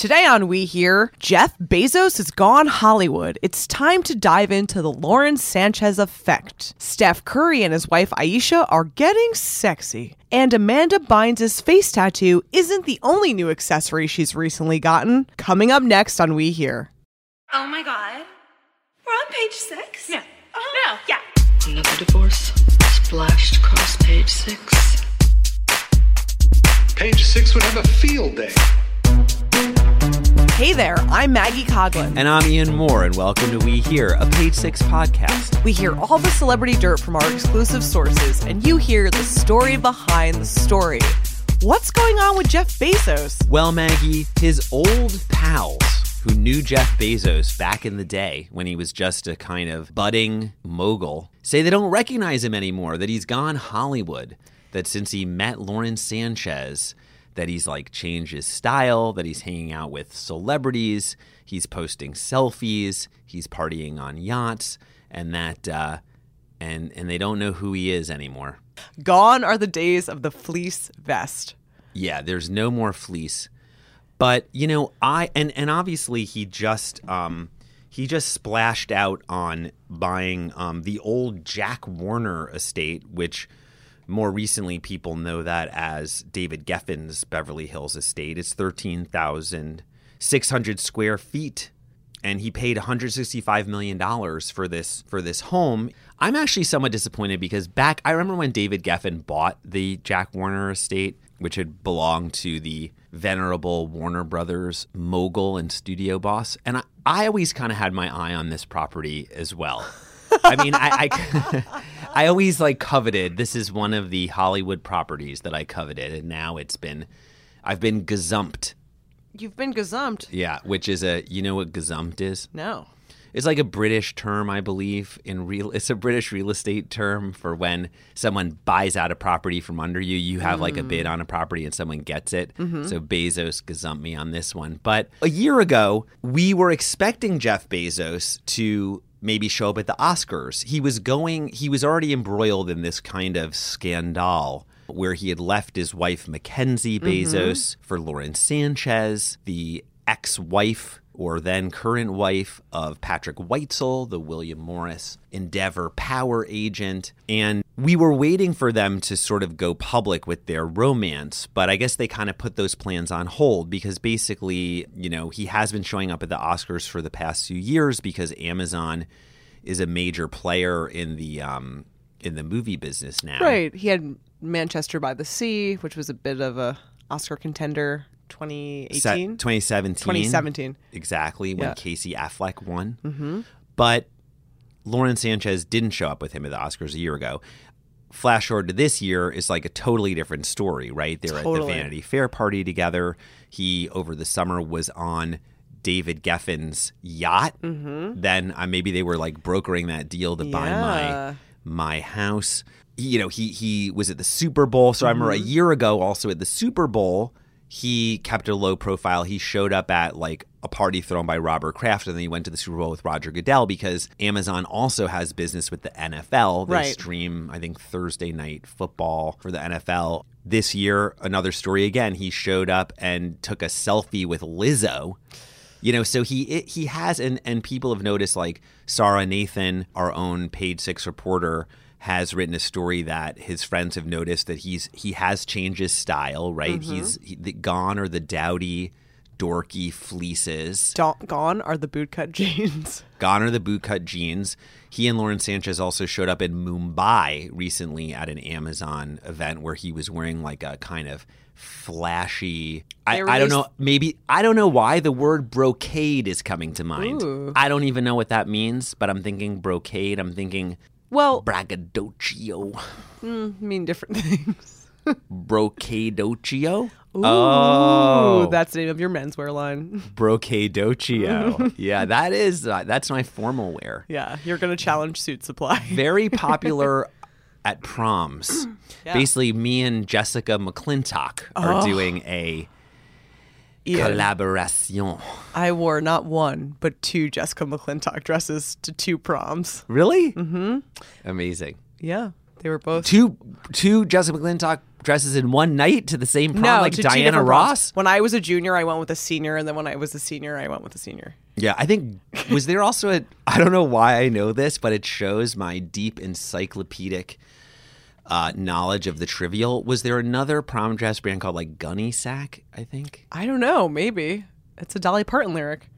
Today on We Hear, Jeff Bezos has gone Hollywood. It's time to dive into the Lauren Sanchez effect. Steph Curry and his wife Ayesha are getting sexy. And Amanda Bynes' face tattoo isn't the only new accessory she's recently gotten. Coming up next on We Hear. Oh my god. We're on page six? No. Oh, No. Yeah. Another divorce splashed across page six. Page six would have a field day. Hey there, I'm Maggie Coughlin. And I'm Ian Mohr, and welcome to We Hear, a Page Six podcast. We hear all the celebrity dirt from our exclusive sources, and you hear the story behind the story. What's going on with Jeff Bezos? Well, Maggie, his old pals who knew Jeff Bezos back in the day when he was just a kind of budding mogul say they don't recognize him anymore, that he's gone Hollywood, that since he met Lauren Sanchez, that he's like changed his style, that he's hanging out with celebrities, he's posting selfies, he's partying on yachts, and that uh, and and they don't know who he is anymore. Gone are the days of the fleece vest. Yeah, there's no more fleece. But you know, I and and obviously he just um he just splashed out on buying um the old Jack Warner estate, which more recently people know that as David Geffen's Beverly Hills estate. It's thirteen thousand six hundred square feet. And he paid 165 million dollars for this for this home. I'm actually somewhat disappointed because back I remember when David Geffen bought the Jack Warner estate, which had belonged to the venerable Warner Brothers mogul and studio boss, and I, I always kind of had my eye on this property as well. I mean, I, I, I always like coveted. This is one of the Hollywood properties that I coveted, and now it's been, I've been gazumped. You've been gazumped. Yeah, which is a, you know what gazumped is? No. It's like a British term, I believe. In real, it's a British real estate term for when someone buys out a property from under you. You have like a bid mm. on a property and someone gets it. Mm-hmm. So Bezos gazumped me on this one. But a year ago, we were expecting Jeff Bezos to maybe show up at the Oscars. He was going. He was already embroiled in this kind of scandal where he had left his wife Mackenzie mm-hmm. Bezos for Lauren Sanchez, the ex-wife or then current wife of Patrick Whitesell, the William Morris Endeavor power agent. And we were waiting for them to sort of go public with their romance, but I guess they kind of put those plans on hold because basically, you know, he has been showing up at the Oscars for the past few years because Amazon is a major player in the um in the movie business now. Right. He had Manchester by the Sea, which was a bit of a Oscar contender. 2018, 2017. 2017. Exactly, when Yeah. Casey Affleck won. Mm-hmm. But Lauren Sanchez didn't show up with him at the Oscars a year ago. Flash forward to this year is like a totally different story, right? They're at the Vanity Fair party together. He, over the summer, was on David Geffen's yacht. Mm-hmm. Then uh, maybe they were like brokering that deal to buy my my house. You know, he he was at the Super Bowl. So I remember a Mm-hmm. year ago, also at the Super Bowl, he kept a low profile. He showed up at like a party thrown by Robert Kraft, and then he went to the Super Bowl with Roger Goodell because Amazon also has business with the NFL. They Right. stream, I think, Thursday night football for the NFL. This year, another story again. He showed up and took a selfie with Lizzo. You know, so he it, he has and and people have noticed like Sara Nathan, our own Page Six reporter, has written a story that his friends have noticed that he's he has changed his style. Right, mm-hmm. he's he, the, gone or the dowdy, dorky fleeces. Gone are the bootcut jeans. Gone are the bootcut jeans. He and Lauren Sanchez also showed up in Mumbai recently at an Amazon event where he was wearing like a kind of flashy. I, I don't know. Maybe I don't know why the word brocade is coming to mind. Ooh. I don't even know what that means, but I'm thinking brocade. I'm thinking Well, braggadocio, I mean different things. brocadocio. Ooh, Oh. that's the name of your menswear line. Brocadocio. yeah, that is uh, that's my formal wear. Yeah, you're gonna challenge Suitsupply. very popular at proms. Yeah. Basically, me and Jessica McClintock are doing a collaboration. I wore not one but two Jessica McClintock dresses to two proms. Really? Mm-hmm. Amazing. Yeah, they were both. Two two Jessica McClintock dresses in one night to the same prom no, like to Diana different proms. Ross? When I was a junior, I went with a senior, and then when I was a senior, I went with a senior. Yeah, I think was there also a I don't know why I know this, but it shows my deep encyclopedic uh, knowledge of the trivial. Was there another prom dress brand called like Gunne Sax? I think. I don't know. Maybe it's a Dolly Parton lyric.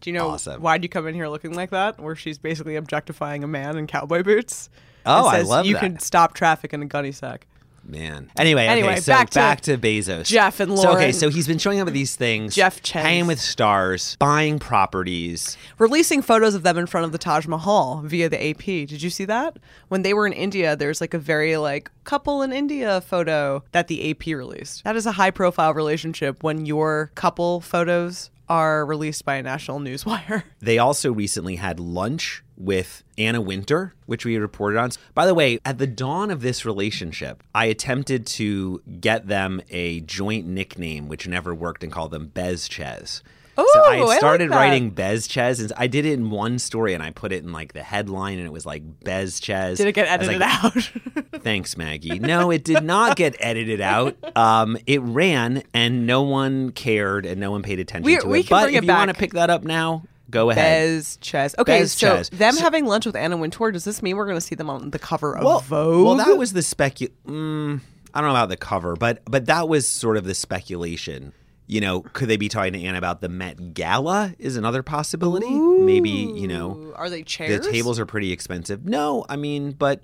Do you know Awesome. why'd you come in here looking like that? Where she's basically objectifying a man in cowboy boots. Oh, I love you that. can stop traffic in a gunny sack. Man. Anyway, Anyway, okay, so back back to to, Bezos. Jeff and Laura. So okay, so he's been showing up at these things. Jeff Chens. hanging with stars, buying properties. Releasing photos of them in front of the Taj Mahal via the AP. Did you see that? When they were in India, there's like a very like couple in India photo that the AP released. That is a high profile relationship when your couple photos are released by a national newswire. They also recently had lunch with Anna Wintour, which we reported on. By the way, at the dawn of this relationship, I attempted to get them a joint nickname, which never worked, and call them Bezchez. so Ooh, I I had like started writing Bezchez, and I did it in one story, and I put it in like the headline, and it was like Bezchez. Did it get edited like, out? Thanks, Maggie. No, it did not get edited out. Um, it ran, and no one cared, and no one paid attention We- to we it. can but bring if it you want to pick that up now, go ahead. Bez Ches. Okay, Bez so Ches. them So- having lunch with Anna Wintour, does this mean we're going to see them on the cover of Vogue? Well, that was the specu. Mm, I don't know about the cover, but but that was sort of the speculation. You know, could they be talking to Anna about the Met Gala? Is another possibility. Maybe you know Are they the chairs? tables are pretty expensive. No, I mean, but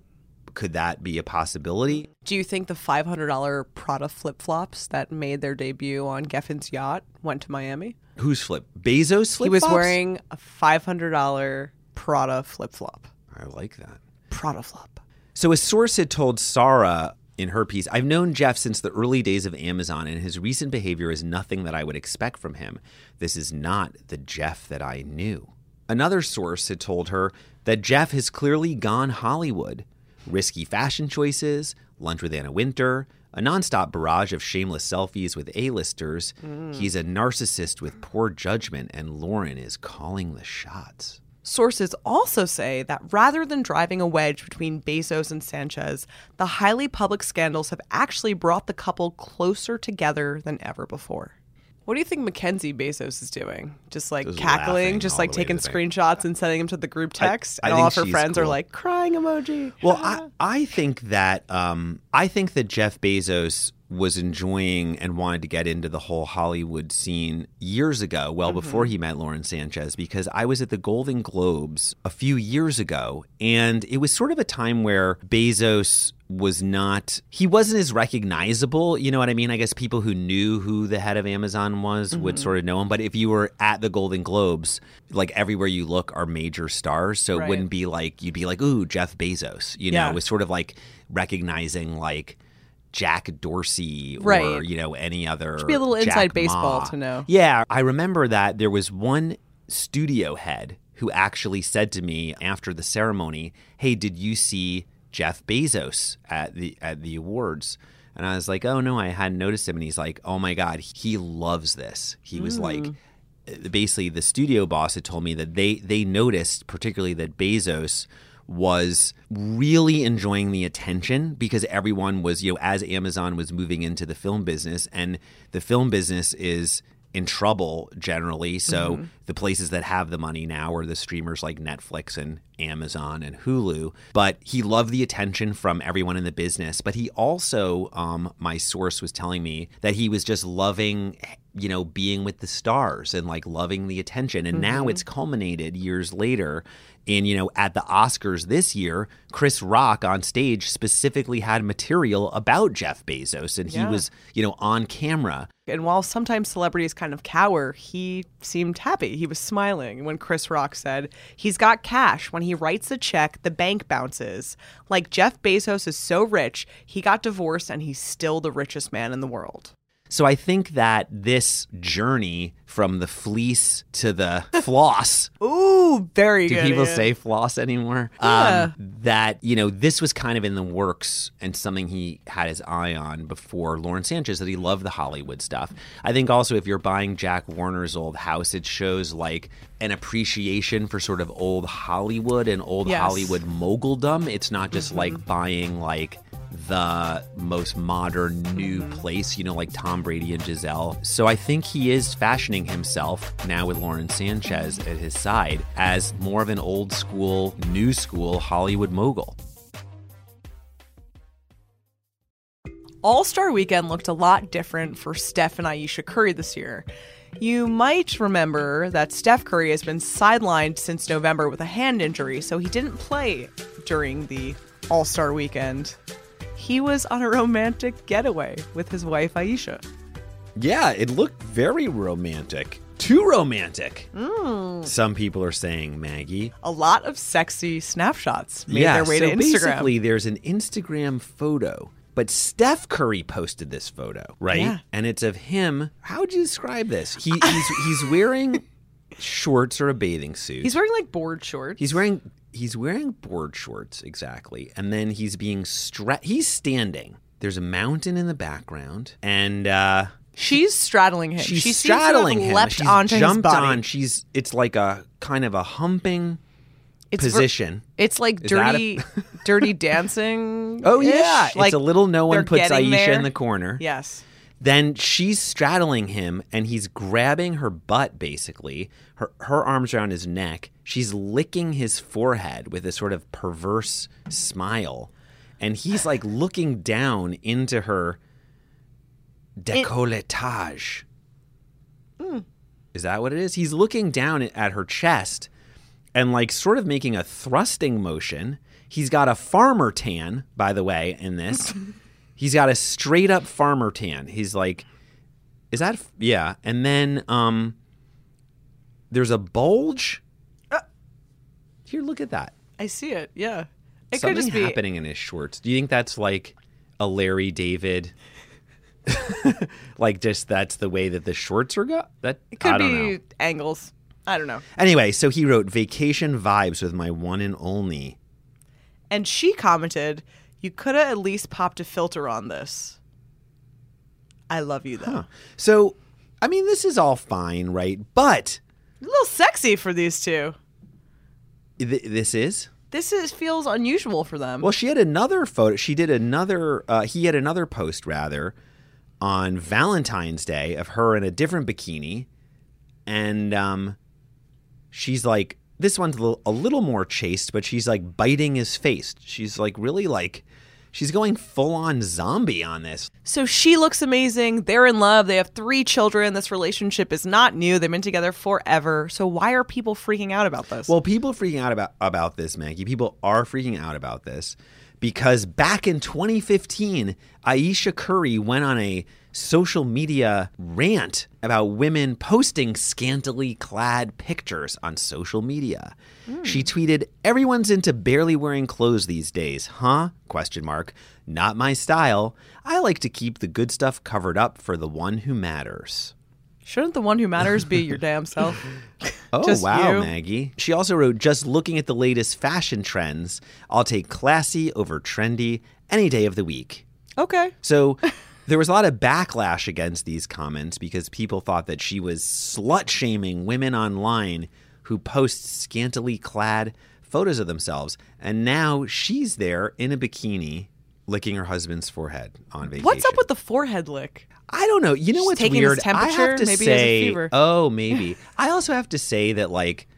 could that be a possibility? Do you think the $500 Prada flip flops that made their debut on Geffen's yacht went to Miami? Who's flip? Bezos flip he was wearing a $500 Prada flip flop. I like that. Prada flop. So, a source had told Sara in her piece I've known Jeff since the early days of Amazon, and his recent behavior is nothing that I would expect from him. This is not the Jeff that I knew. Another source had told her that Jeff has clearly gone Hollywood. Risky fashion choices, lunch with Anna Wintour, a nonstop barrage of shameless selfies with A-listers. Mm. He's a narcissist with poor judgment, and Lauren is calling the shots. Sources also say that rather than driving a wedge between Bezos and Sanchez, the highly public scandals have actually brought the couple closer together than ever before. What do you think Mackenzie Bezos is doing? Just like Just cackling, just like the way to taking screenshots and sending them to the group text, I and all of her friends are like crying emoji. Well, I, I think that um, I think that Jeff Bezos was enjoying and wanted to get into the whole Hollywood scene years ago, well before he met Lauren Sanchez, because I was at the Golden Globes a few years ago, and it was sort of a time where Bezos was not he wasn't as recognizable you know what i mean i guess people who knew who the head of amazon was would mm-hmm. sort of know him but if you were at the golden globes like everywhere you look are major stars so Right. it wouldn't be like you'd be like ooh jeff bezos you know Yeah. it was sort of like recognizing like Jack Dorsey right. or you know any other be a little inside Jack baseball Ma. to know. Yeah, I remember that there was one studio head who actually said to me after the ceremony, "Hey, did you see Jeff Bezos at the at the awards?" And I was like, "Oh no, I hadn't noticed him." And he's like, "Oh my god, he loves this." He was hmm. like uh, basically the studio boss had told me that they they noticed particularly that Bezos was really enjoying the attention because everyone was you know as Amazon was moving into the film business and the film business is in trouble generally. So the places that have the money now are the streamers like Netflix and Amazon and Hulu. But he loved the attention from everyone in the business. But he also um, my source was telling me that he was just loving you know being with the stars and like loving the attention. And now it's culminated years later in you know at the Oscars this year Chris Rock on stage specifically had material about Jeff Bezos and he Yeah. was you know on camera And while sometimes celebrities kind of cower, he seemed happy. He was smiling when Chris Rock said, He's got cash. When he writes a check, the bank bounces. Like Jeff Bezos is so rich, he got divorced and he's still the richest man in the world. So I think that this journey from the fleece to the floss Ooh, very do good. people Ian. say floss anymore? Yeah. Um, that, you know, this was kind of in the works and something he had his eye on before Lauren Sanchez, that he loved the Hollywood stuff. I think also if you're buying Jack Warner's old house, it shows like an appreciation for sort of old Hollywood and old Yes. Hollywood moguldom. It's not just like buying like the most modern new place, you know, like Tom Brady and Gisele. So I think he is fashioning himself now with Lauren Sanchez at his side as more of an old school, new school Hollywood mogul. All Star Weekend looked a lot different for Steph and Ayesha Curry this year. You might remember that Steph Curry has been sidelined since November with a hand injury, so he didn't play during the All Star Weekend. He was on a romantic getaway with his wife Ayesha. Yeah, it looked very romantic. Too romantic. Hmm. Some people are saying, Maggie. A lot of sexy snapshots made yeah, their way so to Instagram. basically, there's an Instagram photo, but Steph Curry posted this photo, right? Yeah. And it's of him. How would you describe this? He, he's he's wearing shorts or a bathing suit. He's wearing like board shorts. He's wearing he's wearing board shorts exactly, and then he's being stra- He's standing. There's a mountain in the background, and uh, She's straddling him. she's she seems to have straddling him. Leapt she's onto his body. on. She's it's like a kind of a humping It's ver- position. It's like Is dirty, dirty dancing. oh yeah, like it's a little. No one puts Ayesha there. in the corner. Yes. Then she's straddling him and he's grabbing her butt basically. Her her arms around his neck. She's licking his forehead with a sort of perverse smile. And he's like looking down into her décolletage. Is that what it is? He's looking down at her chest and like sort of making a thrusting motion. He's got a farmer tan, by the way, in this. He's got a straight up farmer tan. He's like, is that yeah? And then um, there's a bulge. Here, look at that. I see it. Yeah. It Something could just be. happening in his shorts. Do you think that's like a Larry David? like just that's the way that the shorts are go. That It could be know. angles. I don't know. Anyway, so he wrote vacation vibes with my one and only. And she commented, "You could have at least popped a filter on this." I love you though. So, I mean, this is all fine, right? But A little sexy for these two. Th- this is This is feels unusual for them. Well, she had another photo. She did another. Uh, he had another post rather on Valentine's Day of her in a different bikini, and um, she's like, this one's a little, a little more chaste, but she's like biting his face. She's like really like, she's going full on zombie on this. So she looks amazing. They're in love. They have three children. This relationship is not new. They've been together forever. So why are people freaking out about this? Well, people freaking out about about this, Maggie. People are freaking out about this because back in 2015, Ayesha Curry went on a social media rant about women posting scantily clad pictures on social media. Hmm. She tweeted, "Everyone's into barely wearing clothes these days, huh?" question mark. Not my style. I like to keep the good stuff covered up for the one who matters. Shouldn't the one who matters be your damn self? Oh, Just wow, you. Maggie. She also wrote Just looking at the latest fashion trends, I'll take classy over trendy any day of the week. Okay. So there was a lot of backlash against these comments because people thought that she was slut shaming women online who post scantily clad photos of themselves. And now she's there in a bikini licking her husband's forehead on vacation. What's up with the forehead lick? I don't know. You know She's what's taking his weird? I temperature? have to Maybe say, fever. oh, maybe. I also have to say that, like,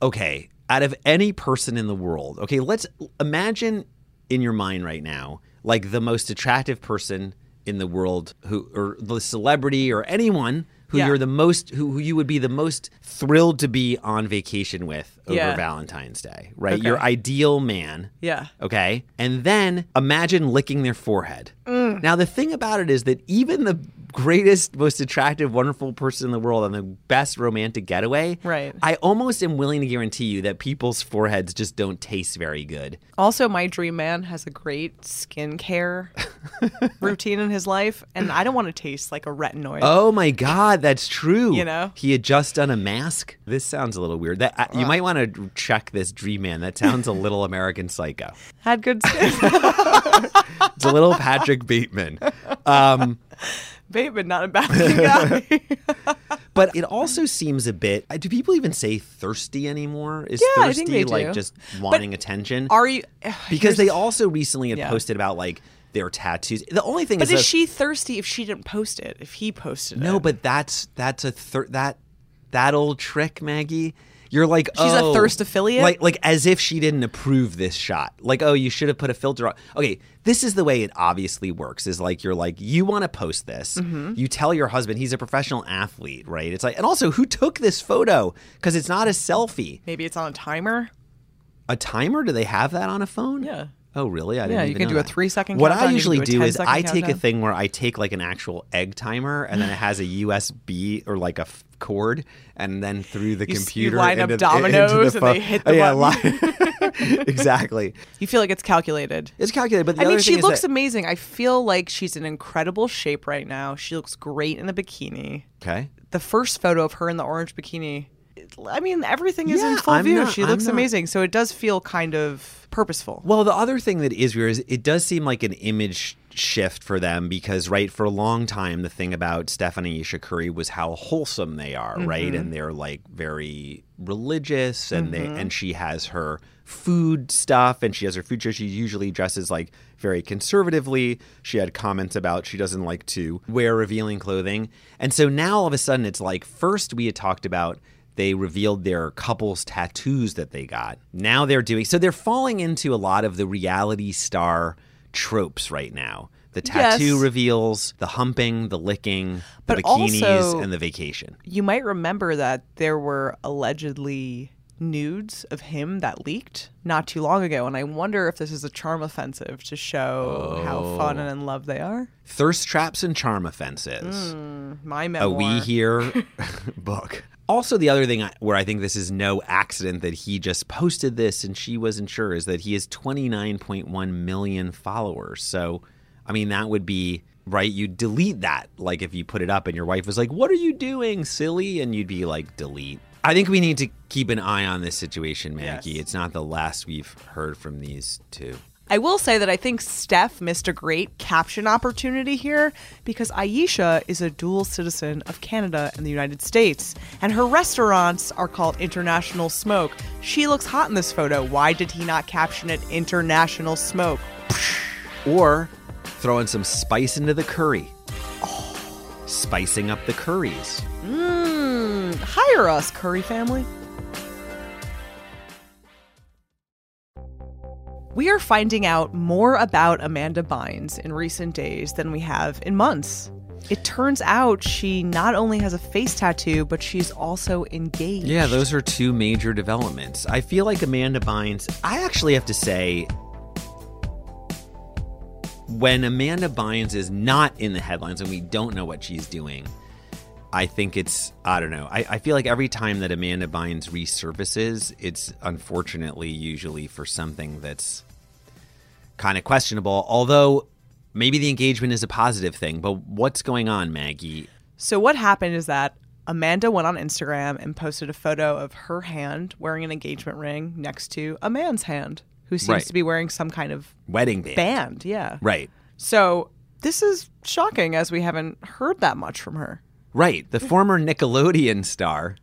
okay, out of any person in the world, okay, let's imagine in your mind right now, like the most attractive person in the world, who or the celebrity or anyone who Yeah. you're the most, who, who you would be the most thrilled to be on vacation with over Yeah. Valentine's Day, right? Okay. Your ideal man. Yeah. Okay. And then imagine licking their forehead. Mm. Now, the thing about it is that even the greatest, most attractive, wonderful person in the world on the best romantic getaway, Right. I almost am willing to guarantee you that people's foreheads just don't taste very good. Also, my dream man has a great skincare routine in his life, and I don't want to taste like a retinoid. Oh my God, that's true. You know? he had just done a mask. This sounds a little weird. That I- you might want to check this Dream Man. That sounds a little American Psycho. Had good skin. It's a little Patrick Bateman. Um, Bateman, not a bad guy. But it also seems a bit. uh, Do people even say thirsty anymore? Is Yeah, thirsty like just wanting attention? Are you? because they also recently had Yeah. posted about like their tattoos. The only thing But is, is that- she thirsty if she didn't post it? If he posted it? no, but that's that's a thir- that that old trick, Maggie. You're like She's a oh, thirst affiliate? like like as if she didn't approve this shot. Like oh, you should have put a filter on. Okay, this is the way it obviously works. Is like you're like you want to post this. Mm-hmm. You tell your husband he's a professional athlete, right? It's like and also who took this photo because it's not a selfie. maybe it's on a timer. A timer? Do they have that on a phone? Yeah. Oh, really? I didn't know. Yeah, you can do a three-second What countdown, I usually do do is 10-second I take a thing where I take like an actual egg timer and then it has a USB or like a f- cord, and then through the You s- you computer line up dominoes into the and they hit oh, the yeah, button. li- exactly. You feel like it's calculated. It's calculated, but the I mean, she looks that- amazing. I feel like she's in incredible shape right now. She looks great in a bikini. okay. The first photo of her in the orange bikini. I mean, everything is in full I'm view. not- she I'm looks not- amazing. So it does feel kind of purposeful. Well, the other thing that is weird is it does seem like an image shift for them because, right, for a long time, the thing about Steph and Ayesha Curry was how wholesome they are, right? Mm-hmm. And they're like very religious, and they and she has her food stuff, and she has her food show. She usually dresses like very conservatively. She had comments about she doesn't like to wear revealing clothing, and so now all of a sudden it's like first we had talked about they revealed their couples tattoos that they got. Now they're doing so they're falling into a lot of the reality star tropes right now. The tattoo Yes. reveals, the humping, the licking, the But bikinis, also- and the vacation. You might remember that there were allegedly nudes of him that leaked not too long ago. And I wonder if this is a charm offensive to show how fun oh. and in love they are. Thirst traps and charm offenses. Hmm, my memoir. a We Hear book. Also, the other thing where I think this is no accident that he just posted this and she wasn't sure is that he has 29.1 million followers. So, I mean, that would be right. You delete that, like if you put it up and your wife was like, "What are you doing, silly?" and you'd be like, "Delete." I think we need to keep an eye on this situation, Maggie. Yes. It's not the last we've heard from these two. I will say that I think Steph missed a great caption opportunity here because Ayesha is a dual citizen of Canada and the United States, and her restaurants are called International Smoke. She looks hot in this photo. Why did he not caption it International Smoke? Or throwing some spice into the curry. Oh. Spicing up the curries. Mmm, hire us, Curry family. We are finding out more about Amanda Bynes in recent days than we have in months. It turns out she not only has a face tattoo, but she's also engaged. Yeah, those are two major developments. I feel like Amanda Bynes, I actually have to say, when Amanda Bynes is not in the headlines and we don't know what she's doing, I think it's, I don't know. I, I feel like every time that Amanda Bynes resurfaces, it's unfortunately usually for something that's kind of questionable. Although maybe the engagement is a positive thing. But what's going on, Maggie? So what happened is that Amanda went on Instagram and posted a photo of her hand wearing an engagement ring next to a man's hand who seems Right. to be wearing some kind of Wedding band. band. Yeah. Right. So this is shocking as we haven't heard that much from her. Right. The former Nickelodeon star.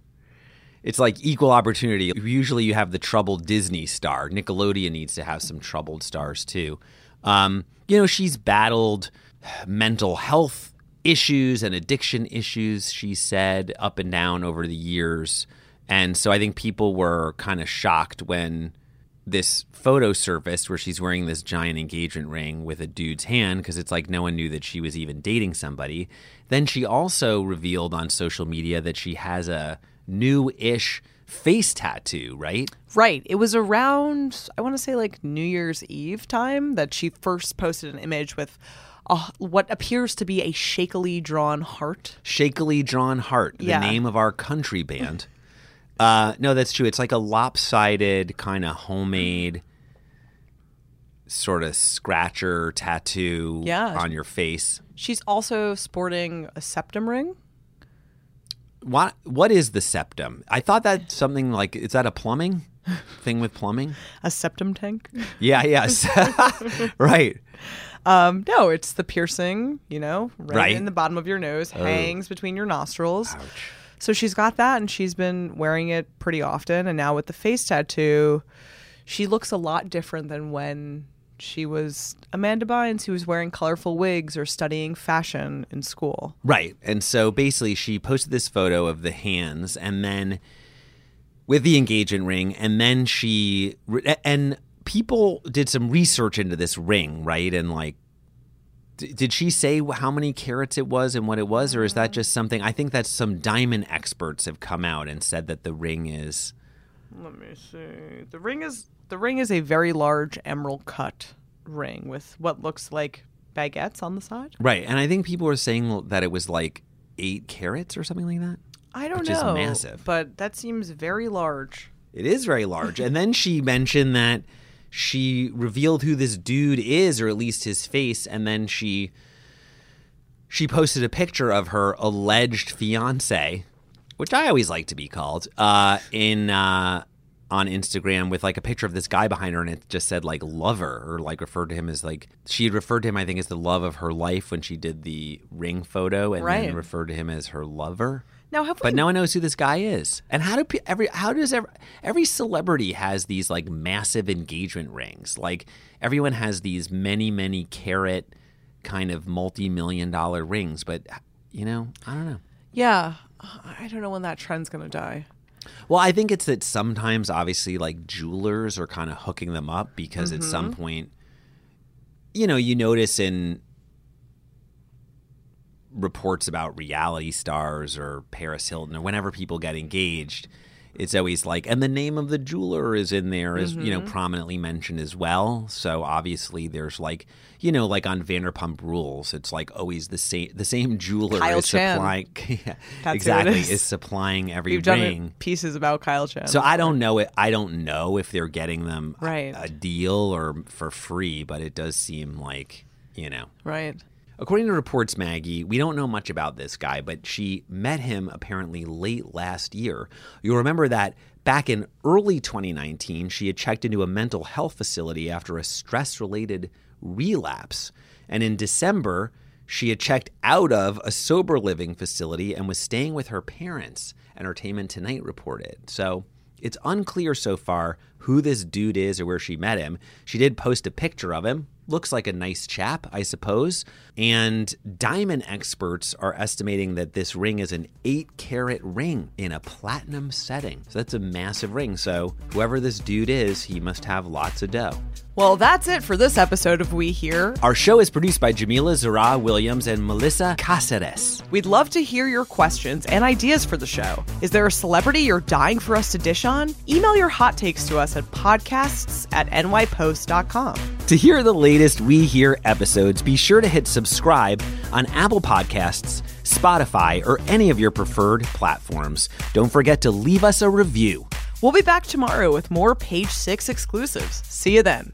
It's like equal opportunity. Usually you have the troubled Disney star. Nickelodeon needs to have some troubled stars too. Um, you know, she's battled mental health issues and addiction issues, she said, up and down over the years. And so I think people were kind of shocked when this photo surfaced where she's wearing this giant engagement ring with a dude's hand because it's like no one knew that she was even dating somebody. Then she also revealed on social media that she has a new ish face tattoo, right? Right. It was around, I want to say like New Year's Eve time that she first posted an image with a, what appears to be a shakily drawn heart. Shakily Drawn Heart, the Yeah. name of our country band. Uh, no, that's true. It's like a lopsided, kind of homemade sort of scratcher tattoo Yeah. on your face. She's also sporting a septum ring. What what is the septum? I thought that's something like is that a plumbing thing with plumbing? A septum tank? Yeah, yes. right. Um, no, it's the piercing, you know, right, Right. Oh. in the bottom of your nose, hangs between your nostrils. So she's got that and she's been wearing it pretty often. And now with the face tattoo, she looks a lot different than when she was Amanda Bynes who was wearing colorful wigs or studying fashion in school. Right. And so basically, she posted this photo of the hands and then with the engagement ring. And then she, and people did some research into this ring, right? And like, d- did she say how many carats it was and what it was? Or is that mm. just something? I think that some diamond experts have come out and said that the ring is. Let me see. The ring is the ring is a very large emerald cut ring with what looks like baguettes on the side. Right. And I think people were saying that it was like eight carats or something like that. I don't Which is know, massive. but that seems very large. It is very large. and then she mentioned that she revealed who this dude is, or at least his face, and then she she posted a picture of her alleged fiance, which I always like to be called, uh, in uh, on Instagram with like a picture of this guy behind her, and it just said like lover, or like referred to him as like she had referred to him, I think, as the love of her life when she did the ring photo, and Right. then referred to him as her lover. Now, have But we no one knows who this guy is. And how do pe- every how does every, every celebrity has these like massive engagement rings? Like everyone has these many many carat kind of multi-million dollar rings, but you know, I don't know. Yeah, I don't know when that trend's gonna die. Well, I think it's that sometimes obviously like jewelers are kind of hooking them up because at some mm-hmm. point you know, you notice in reports about reality stars or Paris Hilton or whenever people get engaged, it's always like, and the name of the jeweler is in there, is you know mm-hmm. prominently mentioned as well. So obviously, there's like, you know, like on Vanderpump Rules, it's like always the same the same jeweler Kyle is Chan. supplying, it exactly is. is supplying every We've ring. pieces about Kyle Chan. So I don't know it. I don't know if they're getting them a- Right. a, deal or for free, but it does seem like you know. right. According to reports, Maggie, we don't know much about this guy, but she met him apparently late last year. You'll remember that back in early 2019, she had checked into a mental health facility after a stress related relapse. And in December, she had checked out of a sober living facility and was staying with her parents, Entertainment Tonight reported. So it's unclear so far who this dude is or where she met him. She did post a picture of him. Looks like a nice chap, I suppose. And diamond experts are estimating that this ring is an eight carat ring in a platinum setting. So that's a massive ring. So whoever this dude is, he must have lots of dough. Well, that's it for this episode of We Hear. Our show is produced by Jamila Zara Williams and Melissa Caceres. We'd love to hear your questions and ideas for the show. Is there a celebrity you're dying for us to dish on? Email your hot takes to us at podcasts at nypost.com. To hear the latest We Hear episodes, be sure to hit subscribe on Apple Podcasts, Spotify, or any of your preferred platforms. Don't forget to leave us a review. We'll be back tomorrow with more Page Six exclusives. See you then.